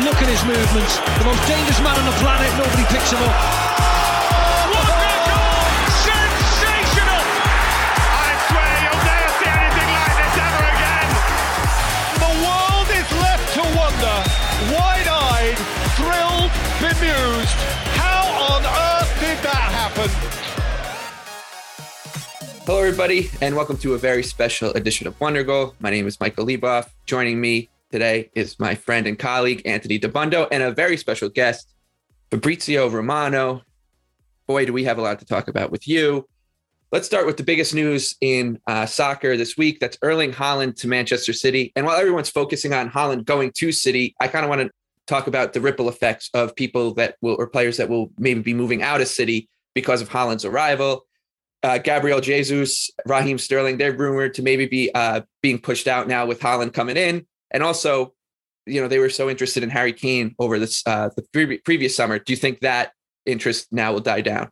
Look at his movements. The most dangerous man on the planet. Nobody picks him up. What a goal! Sensational! I swear you'll never see anything like this ever again. The world is left to wonder, wide-eyed, thrilled, bemused. How on earth did that happen? Hello, everybody, and welcome to a very special edition of Wondergoal. My name is Michael Leboff. Joining me today is my friend and colleague, Anthony Dabbundo, and a very special guest, Fabrizio Romano. Boy, do we have a lot to talk about with you. Let's start with the biggest news in uh, soccer this week. That's Erling Haaland to Manchester City. And while everyone's focusing on Haaland going to City, I kind of want to talk about the ripple effects of people that will, or players that will maybe be moving out of City because of Haaland's arrival uh, Gabriel Jesus, Raheem Sterling, they're rumored to maybe be uh, being pushed out now with Haaland coming in. And also, you know, they were so interested in Harry Kane over this uh, the pre- previous summer. Do you think that interest now will die down?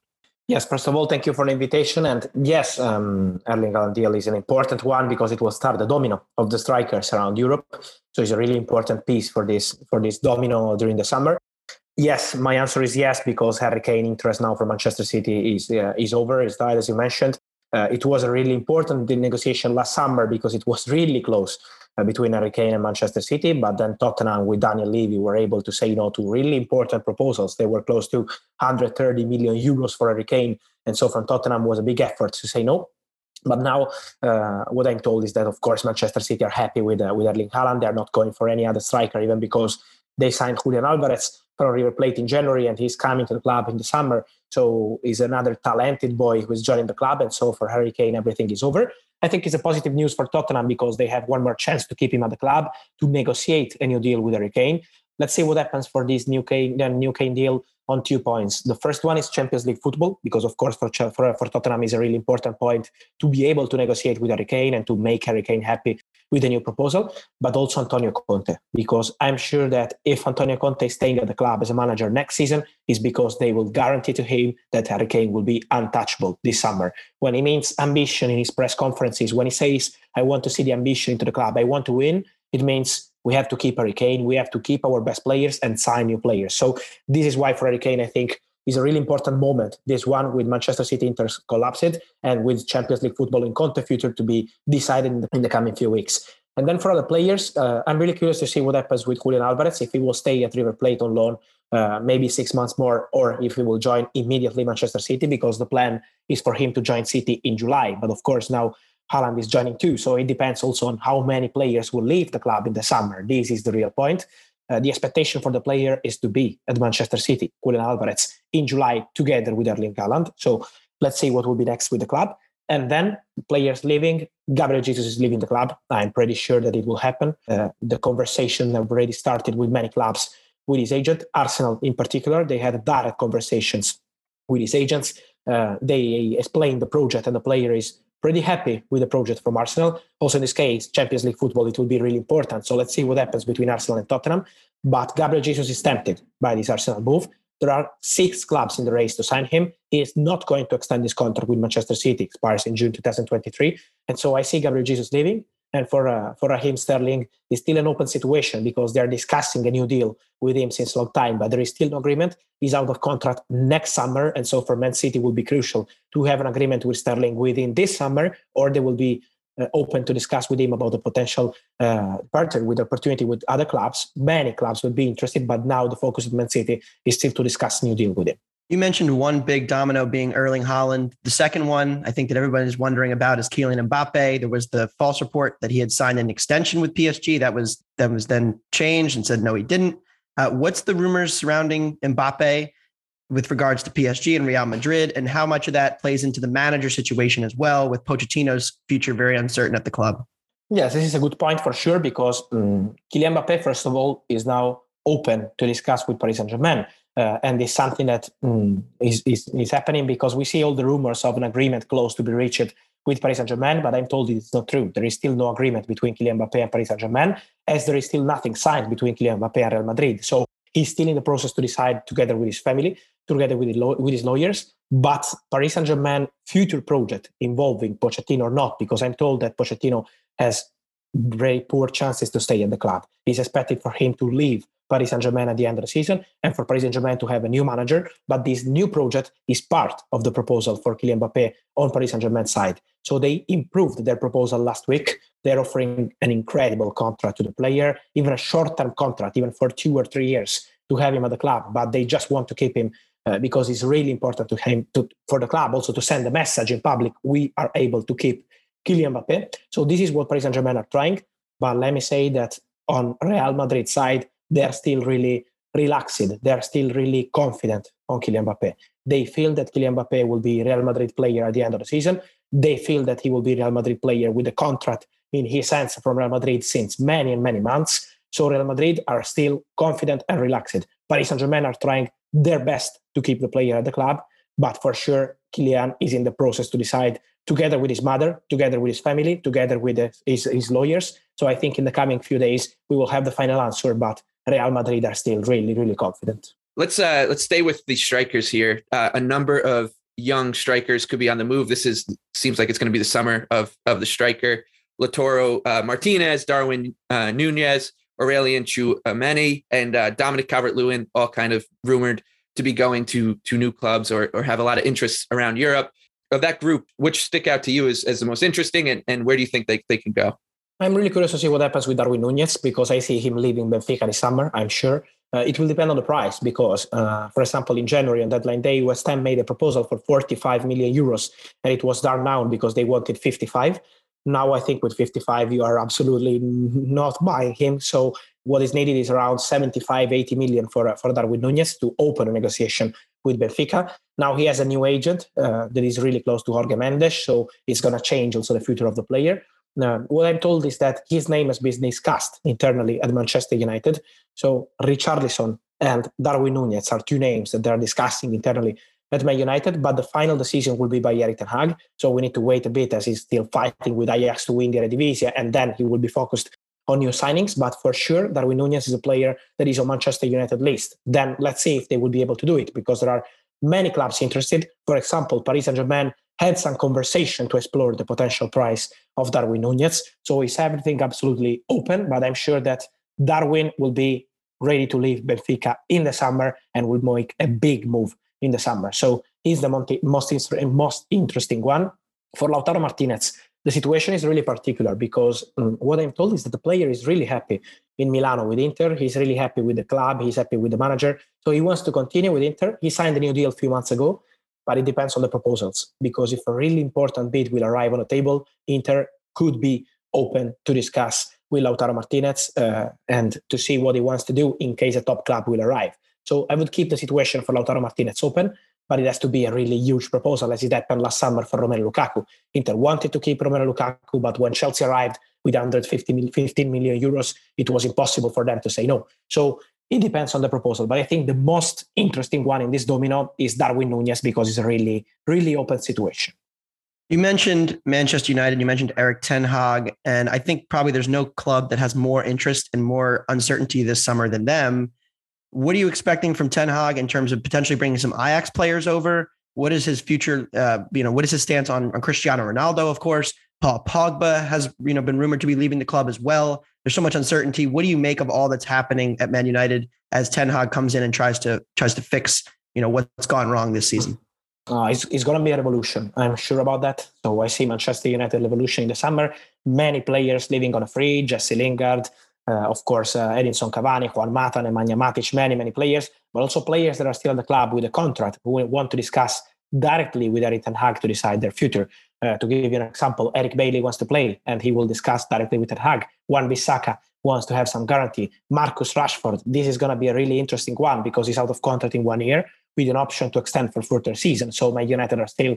Yes, first of all, thank you for the invitation. And yes, um, Erling Haaland deal is an important one because it will start the domino of the strikers around Europe. So it's a really important piece for this for this domino during the summer. Yes, my answer is yes because Harry Kane interest now for Manchester City is uh, is over, is died as you mentioned. Uh, it was a really important negotiation last summer because it was really close between Harry Kane and Manchester City. But then Tottenham with Daniel Levy were able to say no to really important proposals. They were close to 130 million euros for Harry Kane, and so from Tottenham was a big effort to say no. But now, uh, what I'm told is that, of course, Manchester City are happy with uh, with Erling Haaland. They're not going for any other striker, even because they signed Julian Alvarez from River Plate in January, and he's coming to the club in the summer. So he's another talented boy who is joining the club. And so for Harry Kane, everything is over. I think it's a positive news for Tottenham because they have one more chance to keep him at the club to negotiate a new deal with Harry Kane. Let's see what happens for this new Kane, uh, new Kane deal on two points. The first one is Champions League football, because of course for, for, for Tottenham is a really important point to be able to negotiate with Harry Kane and to make Harry Kane happy with the new proposal, but also Antonio Conte, because I'm sure that if Antonio Conte is staying at the club as a manager next season, is because they will guarantee to him that Harry Kane will be untouchable this summer. When he means ambition in his press conferences, when he says, I want to see the ambition into the club, I want to win, it means we have to keep Harry Kane, we have to keep our best players and sign new players. So this is why for Harry Kane, I think is a really important moment. This one with Manchester City Inter collapsed and with Champions League football in Conte future to be decided in the, in the coming few weeks. And then for other players, uh, I'm really curious to see what happens with Julian Alvarez, if he will stay at River Plate on loan uh, maybe six months more, or if he will join immediately Manchester City, because the plan is for him to join City in July. But of course, now Haaland is joining too. So it depends also on how many players will leave the club in the summer. This is the real point. Uh, the expectation for the player is to be at Manchester City, Julian Alvarez, in July together with Erling Haaland. So let's see what will be next with the club. And then players leaving, Gabriel Jesus is leaving the club. I'm pretty sure that it will happen. Uh, the conversation already started with many clubs with his agent. Arsenal, in particular, they had direct conversations with his agents. Uh, they explained the project, and the player is pretty happy with the project from Arsenal. Also, in this case, Champions League football, it will be really important. So let's see what happens between Arsenal and Tottenham. But Gabriel Jesus is tempted by this Arsenal move. There are six clubs in the race to sign him. He is not going to extend his contract with Manchester City, expires in June 2023. And so I see Gabriel Jesus leaving. And for uh, for Raheem Sterling, it's still an open situation because they're discussing a new deal with him since a long time, but there is still no agreement. He's out of contract next summer, and so for Man City, will be crucial to have an agreement with Sterling within this summer, or they will be uh, open to discuss with him about the potential uh, partner with opportunity with other clubs. Many clubs would be interested, but now the focus of Man City is still to discuss new deal with him. You mentioned one big domino being Erling Haaland. The second one, I think that everybody is wondering about, is Kylian Mbappe. There was the false report that he had signed an extension with PSG. That was that was then changed and said no, he didn't. Uh, what's the rumors surrounding Mbappe with regards to PSG and Real Madrid, and how much of that plays into the manager situation as well, with Pochettino's future very uncertain at the club? Yes, this is a good point for sure because um, Kylian Mbappe, first of all, is now open to discuss with Paris Saint Germain. Uh, and it's something that mm, is, is, is happening because we see all the rumors of an agreement close to be reached with Paris Saint Germain, but I'm told it's not true. There is still no agreement between Kylian Mbappe and Paris Saint Germain, as there is still nothing signed between Kylian Mbappe and Real Madrid. So he's still in the process to decide together with his family, together with, with his lawyers. But Paris Saint Germain future project involving Pochettino or not, because I'm told that Pochettino has very poor chances to stay at the club. It's expected for him to leave Paris Saint Germain at the end of the season and for Paris Saint Germain to have a new manager. But this new project is part of the proposal for Kylian Mbappe on Paris Saint Germain's side. So they improved their proposal last week. They're offering an incredible contract to the player, even a short term contract, even for two or three years to have him at the club. But they just want to keep him uh, because it's really important to him to, for the club also to send a message in public. We are able to keep Kylian Mbappe. So this is what Paris Saint Germain are trying. But let me say that on Real Madrid side, they're still really relaxed. They're still really confident on Kylian Mbappe. They feel that Kylian Mbappe will be Real Madrid player at the end of the season. They feel that he will be Real Madrid player with a contract in his hands from Real Madrid since many and many months. So Real Madrid are still confident and relaxed. Paris Saint-Germain are trying their best to keep the player at the club, but for sure Kylian is in the process to decide together with his mother, together with his family, together with his, his lawyers. So I think in the coming few days we will have the final answer, but Real Madrid are still really, really confident. Let's uh, let's stay with the strikers here. Uh, a number of young strikers could be on the move. This is seems like it's going to be the summer of of the striker. Lautaro uh, Martinez, Darwin uh, Nunez, Aurelien Tchouameni, and uh, Dominic Calvert-Lewin, all kind of rumored to be going to to new clubs or or have a lot of interest around Europe. Of that group, which stick out to you as, as the most interesting, and, and where do you think they, they can go? I'm really curious to see what happens with Darwin Nunez because I see him leaving Benfica this summer, I'm sure. Uh, it will depend on the price because, uh, for example, in January on deadline day, West Ham made a proposal for 45 million euros and it was turned down because they wanted 55. Now I think with 55, you are absolutely not buying him. So what is needed is around 75, 80 million for, uh, for Darwin Nunez to open a negotiation with Benfica. Now he has a new agent uh, that is really close to Jorge Mendes, so it's going to change also the future of the player. What I'm told is that his name has been discussed internally at Manchester United. So Richarlison and Darwin Nunez are two names that they're discussing internally at Man United, but the final decision will be by Erik Ten Hag. So we need to wait a bit as he's still fighting with Ajax to win the Eredivisie, and then he will be focused on new signings. But for sure, Darwin Nunez is a player that is on Manchester United list. Then let's see if they will be able to do it because there are many clubs interested. For example, Paris Saint-Germain had some conversation to explore the potential price of Darwin Nunez. So is everything absolutely open? But I'm sure that Darwin will be ready to leave Benfica in the summer and will make a big move in the summer. So he's the most, most interesting one. For Lautaro Martinez, the situation is really particular because um, what I'm told is that the player is really happy in Milano with Inter. He's really happy with the club. He's happy with the manager. So he wants to continue with Inter. He signed a new deal a few months ago but it depends on the proposals. Because if a really important bid will arrive on the table, Inter could be open to discuss with Lautaro Martinez uh, and to see what he wants to do in case a top club will arrive. So I would keep the situation for Lautaro Martinez open, but it has to be a really huge proposal, as it happened last summer for Romelu Lukaku. Inter wanted to keep Romelu Lukaku, but when Chelsea arrived with 150 15 million euros, it was impossible for them to say no. So it depends on the proposal, but I think the most interesting one in this domino is Darwin Nunez because it's a really, really open situation. You mentioned Manchester United, you mentioned Erik Ten Hag, and I think probably there's no club that has more interest and more uncertainty this summer than them. What are you expecting from Ten Hag in terms of potentially bringing some Ajax players over? What is his future? Uh, you know, what is his stance on, on Cristiano Ronaldo? Of course, Paul Pogba has you know been rumored to be leaving the club as well. There's so much uncertainty. What do you make of all that's happening at Man United as Ten Hag comes in and tries to tries to fix you know what's gone wrong this season? Uh, it's, it's going to be a revolution. I'm sure about that. So I see Manchester United revolution in the summer. Many players leaving on a free. Jesse Lingard, uh, of course, uh, Edinson Cavani, Juan Mata, Nemanja Matic, many, many players, but also players that are still at the club with a contract who want to discuss directly with Erik Ten Hag to decide their future. Uh, to give you an example, Eric Bailly wants to play and he will discuss directly with Ten Hag. Wan-Bissaka wants to have some guarantee. Marcus Rashford, this is going to be a really interesting one because he's out of contract in one year with an option to extend for further season. So my United are still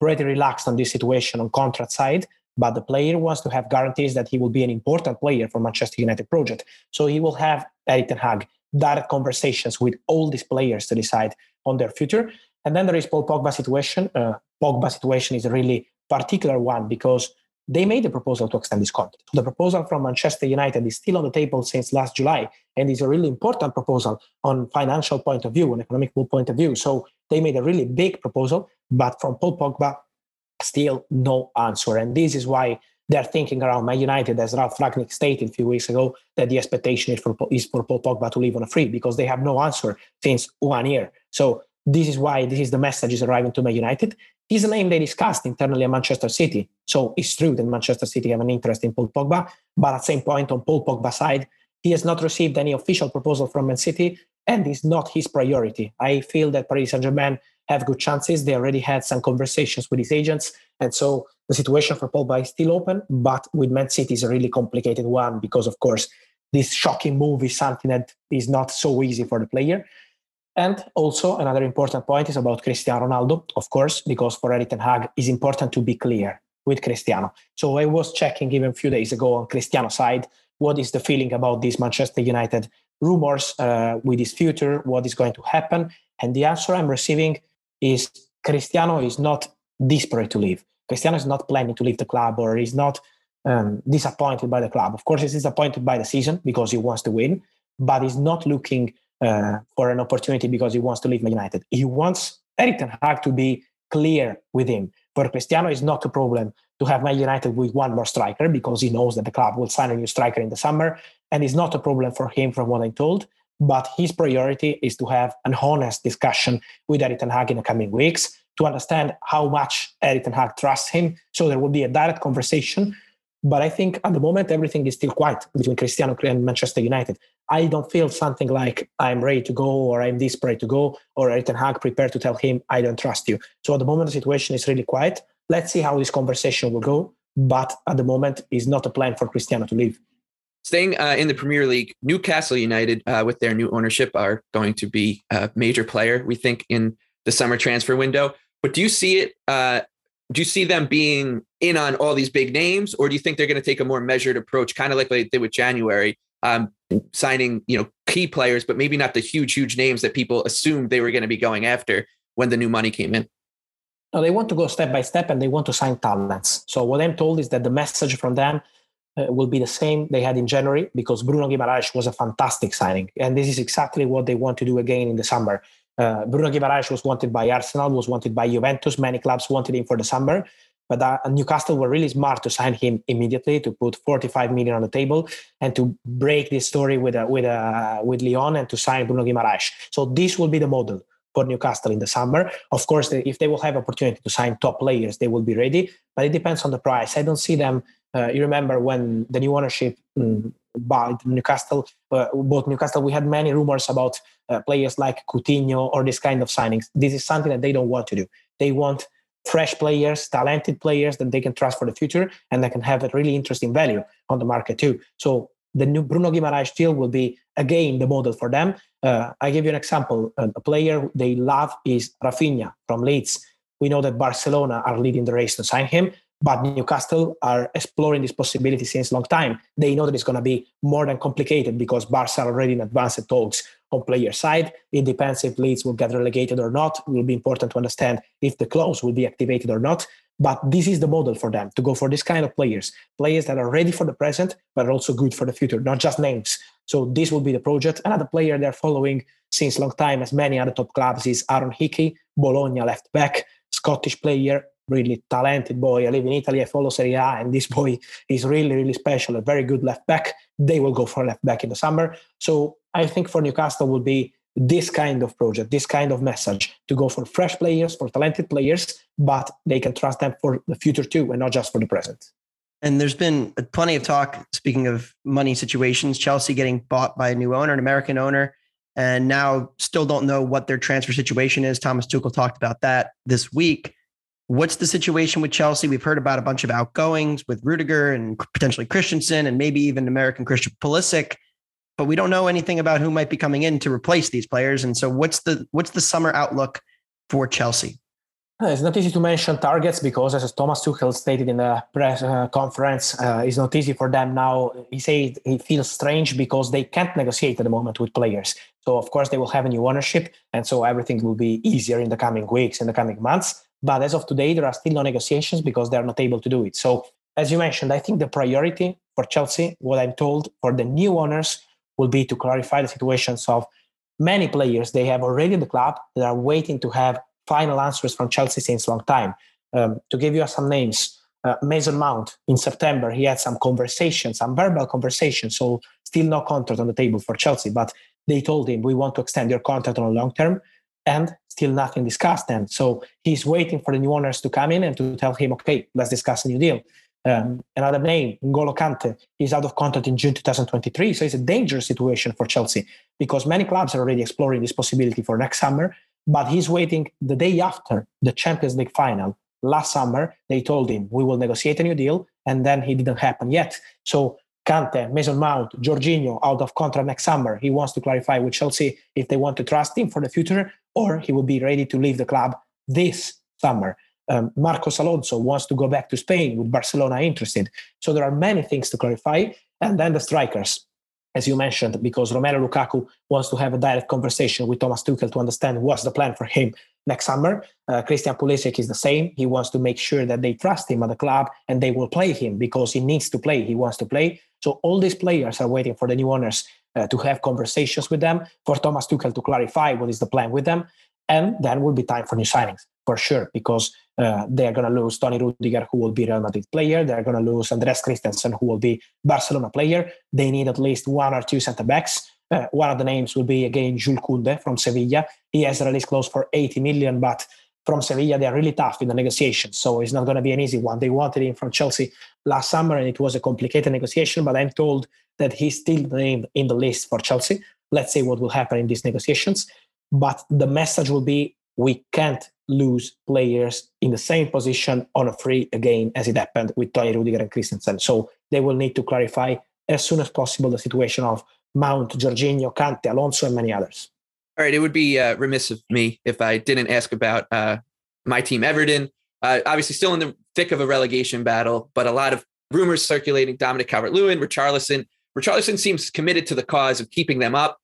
pretty relaxed on this situation on contract side, but the player wants to have guarantees that he will be an important player for Manchester United project. So he will have Erik Ten Hag direct conversations with all these players to decide on their future. And then there is Paul Pogba situation. Uh, Pogba situation is a really particular one because they made a proposal to extend this contract. The proposal from Manchester United is still on the table since last July and is a really important proposal on financial point of view, an economic point of view. So they made a really big proposal, but from Paul Pogba, still no answer. And this is why they're thinking around Man United, as Ralf Rangnick stated a few weeks ago, that the expectation is for, is for Paul Pogba to leave on a free because they have no answer since one year. So this is why this is the message is arriving to Man United. He's a name they discussed internally at Manchester City. So it's true that Manchester City have an interest in Paul Pogba, but at the same point on Paul Pogba's side, he has not received any official proposal from Man City and is not his priority. I feel that Paris Saint-Germain have good chances. They already had some conversations with his agents. And so the situation for Pogba is still open, but with Man City is a really complicated one because, of course, this shocking move is something that is not so easy for the player. And also another important point is about Cristiano Ronaldo, of course, because for Erik Ten Hag, it's important to be clear with Cristiano. So I was checking even a few days ago on Cristiano's side, what is the feeling about these Manchester United rumors uh, with his future, what is going to happen. And the answer I'm receiving is Cristiano is not desperate to leave. Cristiano is not planning to leave the club or is not um, disappointed by the club. Of course, he's disappointed by the season because he wants to win, but he's not looking uh, for an opportunity because he wants to leave Man United. He wants Erik Ten Hag to be clear with him. For Cristiano, it's not a problem to have Man United with one more striker because he knows that the club will sign a new striker in the summer, and it's not a problem for him, from what I'm told. But his priority is to have an honest discussion with Erik Ten Hag in the coming weeks to understand how much Erik Ten Hag trusts him. So there will be a direct conversation. But I think at the moment everything is still quiet between Cristiano and Manchester United. I don't feel something like I'm ready to go or I'm desperate to go or Ten Hag prepared to tell him I don't trust you. So at the moment the situation is really quiet. Let's see how this conversation will go. But at the moment is not a plan for Cristiano to leave. Staying uh, in the Premier League, Newcastle United, uh, with their new ownership, are going to be a major player, we think, in the summer transfer window. But do you see it? Uh, do you see them being in on all these big names, or do you think they're going to take a more measured approach, kind of like they did with January, um, signing you know key players, but maybe not the huge, huge names that people assumed they were going to be going after when the new money came in? No, they want to go step by step, and they want to sign talents. So what I'm told is that the message from them uh, will be the same they had in January because Bruno Guimaraes was a fantastic signing. And this is exactly what they want to do again in the summer. Uh, Bruno Guimaraes was wanted by Arsenal, was wanted by Juventus. Many clubs wanted him for the summer. But uh, Newcastle were really smart to sign him immediately, to put 45 million on the table, and to break this story with uh, with uh, with Lyon and to sign Bruno Guimaraes. So this will be the model for Newcastle in the summer. Of course, if they will have opportunity to sign top players, they will be ready. But it depends on the price. I don't see them uh, you remember when the new ownership um, bought Newcastle, uh, bought Newcastle, we had many rumors about uh, players like Coutinho or this kind of signings. This is something that they don't want to do. They want fresh players, talented players that they can trust for the future and that can have a really interesting value on the market too. So the new Bruno Guimaraes deal will be again the model for them. Uh, I give you an example. Uh, a player they love is Raphinha from Leeds. We know that Barcelona are leading the race to sign him. But Newcastle are exploring this possibility since a long time. They know that it's going to be more than complicated because Barca are already in advanced talks on player side. It depends if Leeds will get relegated or not. It will be important to understand if the clause will be activated or not. But this is the model for them to go for this kind of players, players that are ready for the present, but are also good for the future, not just names. So this will be the project. Another player they're following since long time, as many other top clubs, is Aaron Hickey, Bologna left back, Scottish player, really talented boy. I live in Italy. I follow Serie A, and this boy is really, really special. A very good left back. They will go for left back in the summer. So I think for Newcastle will be this kind of project, this kind of message to go for fresh players, for talented players, but they can trust them for the future too, and not just for the present. And there's been plenty of talk, speaking of money situations, Chelsea getting bought by a new owner, an American owner, and now still don't know what their transfer situation is. Thomas Tuchel talked about that this week. What's the situation with Chelsea? We've heard about a bunch of outgoings with Rudiger and potentially Christensen and maybe even American Christian Pulisic, but we don't know anything about who might be coming in to replace these players. And so, what's the what's the summer outlook for Chelsea? Uh, it's not easy to mention targets because, as Thomas Tuchel stated in the press uh, conference, uh, it's not easy for them now. He said he feels strange because they can't negotiate at the moment with players. So, of course, they will have a new ownership, and so everything will be easier in the coming weeks, in the coming months. But as of today, there are still no negotiations because they're not able to do it. So, as you mentioned, I think the priority for Chelsea, what I'm told for the new owners, will be to clarify the situations of many players they have already in the club that are waiting to have final answers from Chelsea since a long time. Um, to give you some names, uh, Mason Mount in September, he had some conversations, some verbal conversations, so still no contract on the table for Chelsea, but they told him, we want to extend your contract on long term, and still nothing discussed then. So he's waiting for the new owners to come in and to tell him, okay, let's discuss a new deal. Um, another name, N'Golo Kante, is out of contract in June 2023. So it's a dangerous situation for Chelsea because many clubs are already exploring this possibility for next summer. But he's waiting the day after the Champions League final. Last summer, they told him, we will negotiate a new deal. And then he didn't happen yet. So Kante, Mason Mount, Jorginho out of contract next summer. He wants to clarify with Chelsea if they want to trust him for the future or he will be ready to leave the club this summer. Um, Marcos Alonso wants to go back to Spain with Barcelona interested. So there are many things to clarify. And then the strikers as you mentioned, because Romelu Lukaku wants to have a direct conversation with Thomas Tuchel to understand what's the plan for him next summer. Uh, Christian Pulisic is the same. He wants to make sure that they trust him at the club and they will play him because he needs to play. He wants to play. So all these players are waiting for the new owners uh, to have conversations with them, for Thomas Tuchel to clarify what is the plan with them, and then will be time for new signings for sure because uh, they're going to lose Toni Rudiger, who will be Real Madrid player. They're going to lose Andreas Christensen, who will be Barcelona player. They need at least one or two centre backs. Uh, one of the names will be again Jules Kounde from Sevilla. He has a release clause for 80 million, but from Sevilla they're really tough in the negotiations, so it's not going to be an easy one. They wanted him from Chelsea last summer, and it was a complicated negotiation. But I'm told that he's still named in the list for Chelsea. Let's see what will happen in these negotiations. But the message will be we can't lose players in the same position on a free again as it happened with Toni Rudiger and Christensen. So they will need to clarify as soon as possible the situation of Mount, Jorginho, Kante, Alonso, and many others. All right, it would be uh, remiss of me if I didn't ask about uh, my team, Everton. Uh, obviously, still in the thick of a relegation battle, but a lot of rumors circulating. Dominic Calvert-Lewin, Richarlison. Richarlison seems committed to the cause of keeping them up,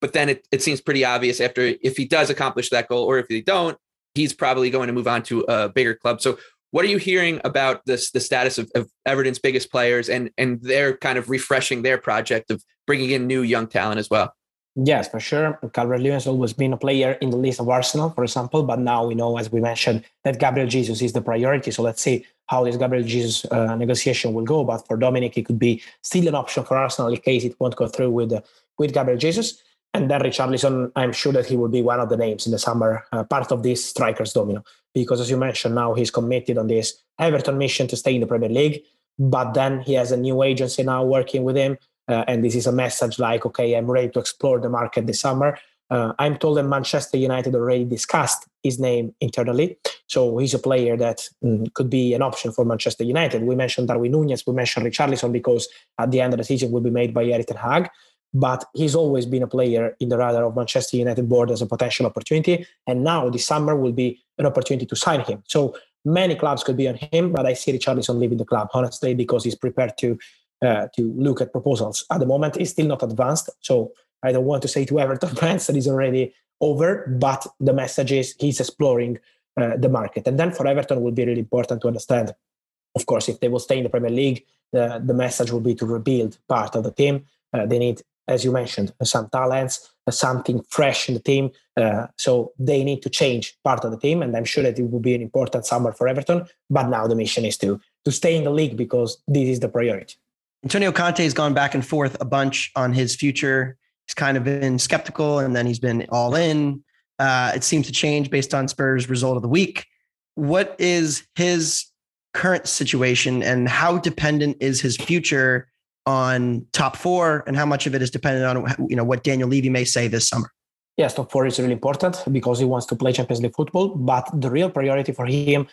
but then it, it seems pretty obvious after if he does accomplish that goal, or if they don't, he's probably going to move on to a bigger club. So what are you hearing about this the status of, of Everton's biggest players and and they're kind of refreshing their project of bringing in new young talent as well? Yes, for sure. Calvert Lewin has always been a player in the list of Arsenal, for example, but now we know, as we mentioned, that Gabriel Jesus is the priority. So let's see how this Gabriel Jesus uh, negotiation will go. But for Dominic, it could be still an option for Arsenal in case it won't go through with uh, with Gabriel Jesus. And then Richarlison, I'm sure that he will be one of the names in the summer, uh, part of this strikers domino, because as you mentioned, now he's committed on this Everton mission to stay in the Premier League. But then he has a new agency now working with him. Uh, and this is a message like, okay, I'm ready to explore the market this summer. Uh, I'm told that Manchester United already discussed his name internally. So he's a player that mm, could be an option for Manchester United. We mentioned Darwin Nunez, we mentioned Richarlison because at the end of the season will be made by Erik ten Hag but he's always been a player in the radar of Manchester United board as a potential opportunity. And now this summer will be an opportunity to sign him. So many clubs could be on him, but I see Richarlison leaving the club, honestly, because he's prepared to uh, to look at proposals. At the moment, he's still not advanced. So I don't want to say to Everton fans that he's already over, but the message is he's exploring uh, the market. And then for Everton will be really important to understand, of course, if they will stay in the Premier League, the, the message will be to rebuild part of the team. Uh, they need as you mentioned, some talents, something fresh in the team. Uh, so they need to change part of the team, and I'm sure that it will be an important summer for Everton. But now the mission is to to stay in the league because this is the priority. Antonio Conte has gone back and forth a bunch on his future. He's kind of been skeptical, and then he's been all in. Uh, it seems to change based on Spurs' result of the week. What is his current situation, and how dependent is his future on top four and how much of it is dependent on you know what Daniel Levy may say this summer? Yes, top four is really important because he wants to play Champions League football. But the real priority for him,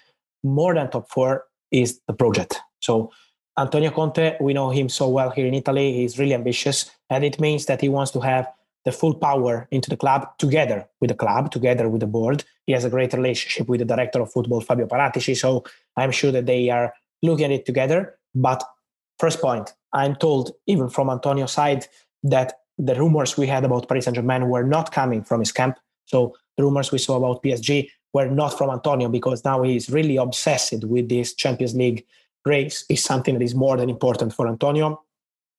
more than top four, is the project. So Antonio Conte, we know him so well here in Italy. He's really ambitious, and it means that he wants to have the full power into the club together with the club, together with the board. He has a great relationship with the director of football, Fabio Paratici. So I'm sure that they are looking at it together. But first point, I'm told, even from Antonio's side, that the rumors we had about Paris Saint Germain were not coming from his camp. So the rumors we saw about PSG were not from Antonio because now he is really obsessed with this Champions League race. Is something that is more than important for Antonio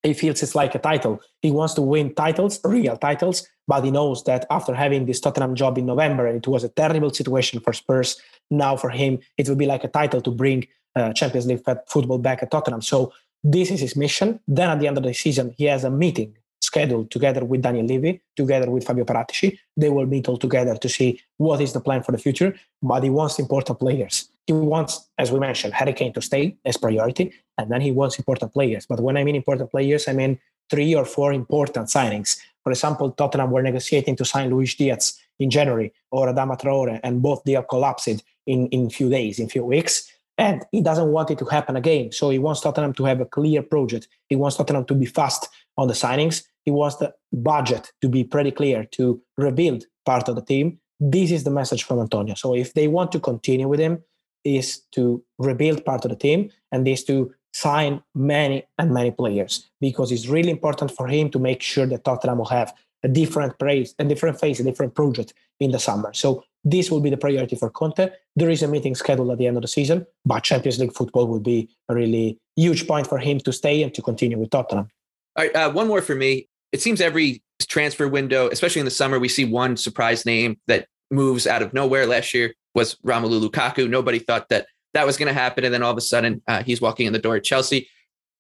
he feels it's like a title. He wants to win titles, real titles, but he knows that after having this Tottenham job in November, and it was a terrible situation for Spurs, now for him, it will be like a title to bring uh, Champions League football back at Tottenham. So this is his mission. Then at the end of the season, he has a meeting scheduled together with Daniel Levy, together with Fabio Paratici. They will meet all together to see what is the plan for the future, but he wants important players he wants, as we mentioned, Harry Kane to stay as priority, and then he wants important players. But when I mean important players, I mean three or four important signings. For example, Tottenham were negotiating to sign Luis Diaz in January or Adama Traore, and both deal collapsed in in few days, in few weeks. And he doesn't want it to happen again. So he wants Tottenham to have a clear project. He wants Tottenham to be fast on the signings. He wants the budget to be pretty clear to rebuild part of the team. This is the message from Antonio. So if they want to continue with him, is to rebuild part of the team and is to sign many and many players because it's really important for him to make sure that Tottenham will have a different praise, a different phase, a different project in the summer. So this will be the priority for Conte. There is a meeting scheduled at the end of the season, but Champions League football will be a really huge point for him to stay and to continue with Tottenham. All right, uh, one more for me. It seems every transfer window, especially in the summer, we see one surprise name that moves out of nowhere. Last year, was Romelu Lukaku. Nobody thought that that was going to happen. And then all of a sudden, uh, he's walking in the door at Chelsea.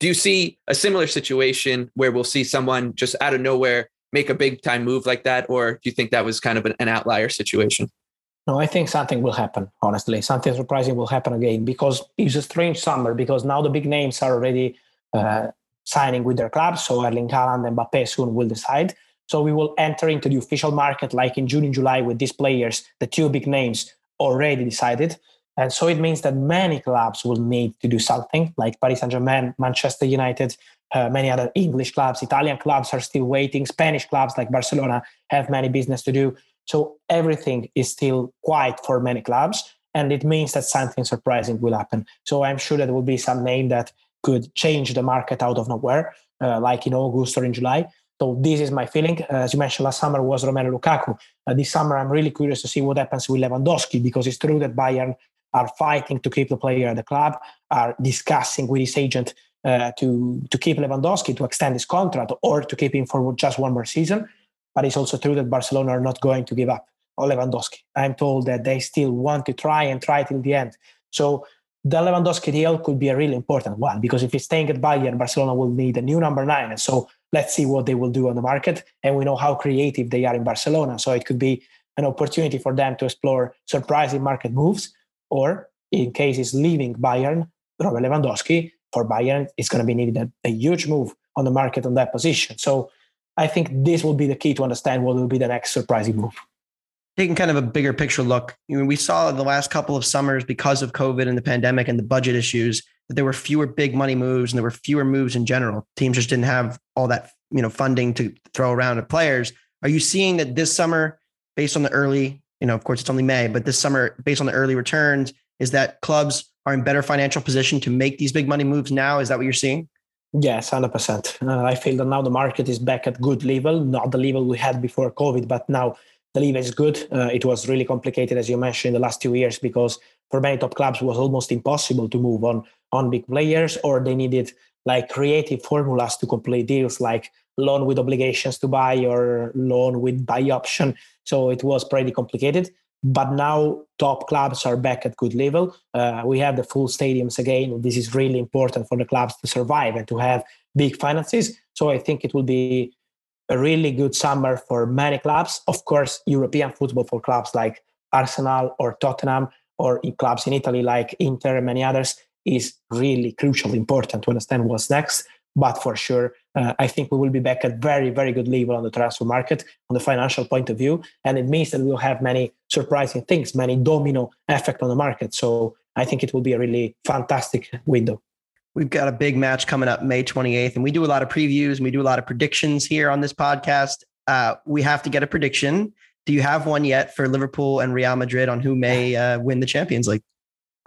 Do you see a similar situation where we'll see someone just out of nowhere make a big time move like that? Or do you think that was kind of an, outlier situation? No, I think something will happen, honestly. Something surprising will happen again because it's a strange summer because now the big names are already uh, signing with their clubs. So Erling Haaland and Mbappe soon will decide. So we will enter into the official market like in June and July with these players, the two big names already decided. And so it means that many clubs will need to do something, like Paris Saint Germain, Manchester United, uh, many other English clubs, Italian clubs are still waiting, Spanish clubs like Barcelona have many business to do. So everything is still quiet for many clubs. And it means that something surprising will happen. So I'm sure that there will be some name that could change the market out of nowhere, uh, like in August or in July. So this is my feeling. Uh, as you mentioned, last summer was Romelu Lukaku. Uh, this summer, I'm really curious to see what happens with Lewandowski because it's true that Bayern are fighting to keep the player at the club, are discussing with his agent uh, to to keep Lewandowski to extend his contract or to keep him for just one more season. But it's also true that Barcelona are not going to give up on Lewandowski. I'm told that they still want to try and try till the end. So the Lewandowski deal could be a really important one because if he's staying at Bayern, Barcelona will need a new number nine. And so let's see what they will do on the market. And we know how creative they are in Barcelona. So it could be an opportunity for them to explore surprising market moves. Or in case he's leaving Bayern, Robert Lewandowski, for Bayern, it's going to be needed a, a huge move on the market on that position. So I think this will be the key to understand what will be the next surprising move taking kind of a bigger picture look, you know, we saw the last couple of summers because of COVID and the pandemic and the budget issues that there were fewer big money moves and there were fewer moves in general. Teams just didn't have all that, you know, funding to throw around at players. Are you seeing that this summer, based on the early, you know, of course it's only May, but this summer, based on the early returns, is that clubs are in better financial position to make these big money moves now? Is that what you're seeing? Yes, hundred uh, percent. I feel that now the market is back at good level, not the level we had before COVID, but now the level is good. Uh, it was really complicated, as you mentioned, in the last two years because for many top clubs it was almost impossible to move on on big players, or they needed like creative formulas to complete deals, like loan with obligations to buy or loan with buy option. So it was pretty complicated. But now top clubs are back at good level. Uh, we have the full stadiums again. This is really important for the clubs to survive and to have big finances. So I think it will be a really good summer for many clubs. Of course, European football for clubs like Arsenal or Tottenham, or in clubs in Italy like Inter and many others, is really crucial, important to understand what's next. But for sure, uh, I think we will be back at very, very good level on the transfer market on the financial point of view. And it means that we'll have many surprising things, many domino effect on the market. So I think it will be a really fantastic window. We've got a big match coming up May 28th, and we do a lot of previews and we do a lot of predictions here on this podcast. uh, we have to get a prediction. Do you have one yet for Liverpool and Real Madrid on who may uh, win the Champions League?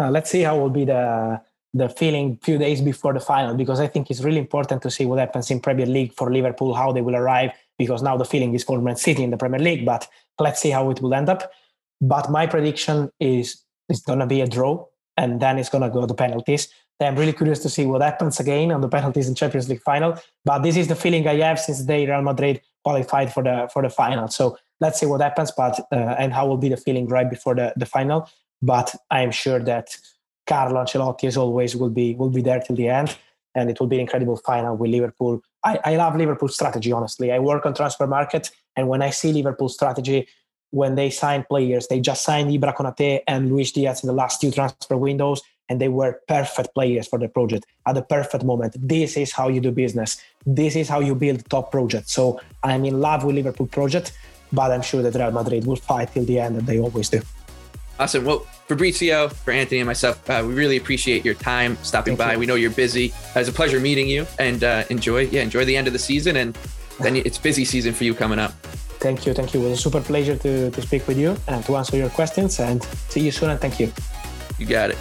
Uh, let's see how will be the the feeling few days before the final because I think it's really important to see what happens in Premier League for Liverpool, how they will arrive because now the feeling is for Man City in the Premier League. But let's see how it will end up. But my prediction is it's gonna be a draw, and then it's gonna go to penalties. I'm really curious to see what happens again on the penalties in Champions League final. But this is the feeling I have since they Real Madrid qualified for the for the final. So let's see what happens, but uh, and how will be the feeling right before the, the final. But I'm sure that Carlo Ancelotti, as always, will be will be there till the end, and it will be an incredible final with Liverpool. I, I love Liverpool strategy. Honestly, I work on transfer market, and when I see Liverpool strategy, when they sign players, they just signed Ibra Konate and Luis Diaz in the last two transfer windows, and they were perfect players for the project at the perfect moment. This is how you do business. This is how you build top projects. So I'm in love with Liverpool project, but I'm sure that Real Madrid will fight till the end, and they always do. Awesome. Well, Fabrizio, for Anthony and myself, uh, we really appreciate your time stopping Thank by. you. We know you're busy. It was a pleasure meeting you, and uh, enjoy. Yeah, enjoy the end of the season, and then it's busy season for you coming up. Thank you. Thank you. It was a super pleasure to, to speak with you and to answer your questions. And see you soon. And thank you. You got it.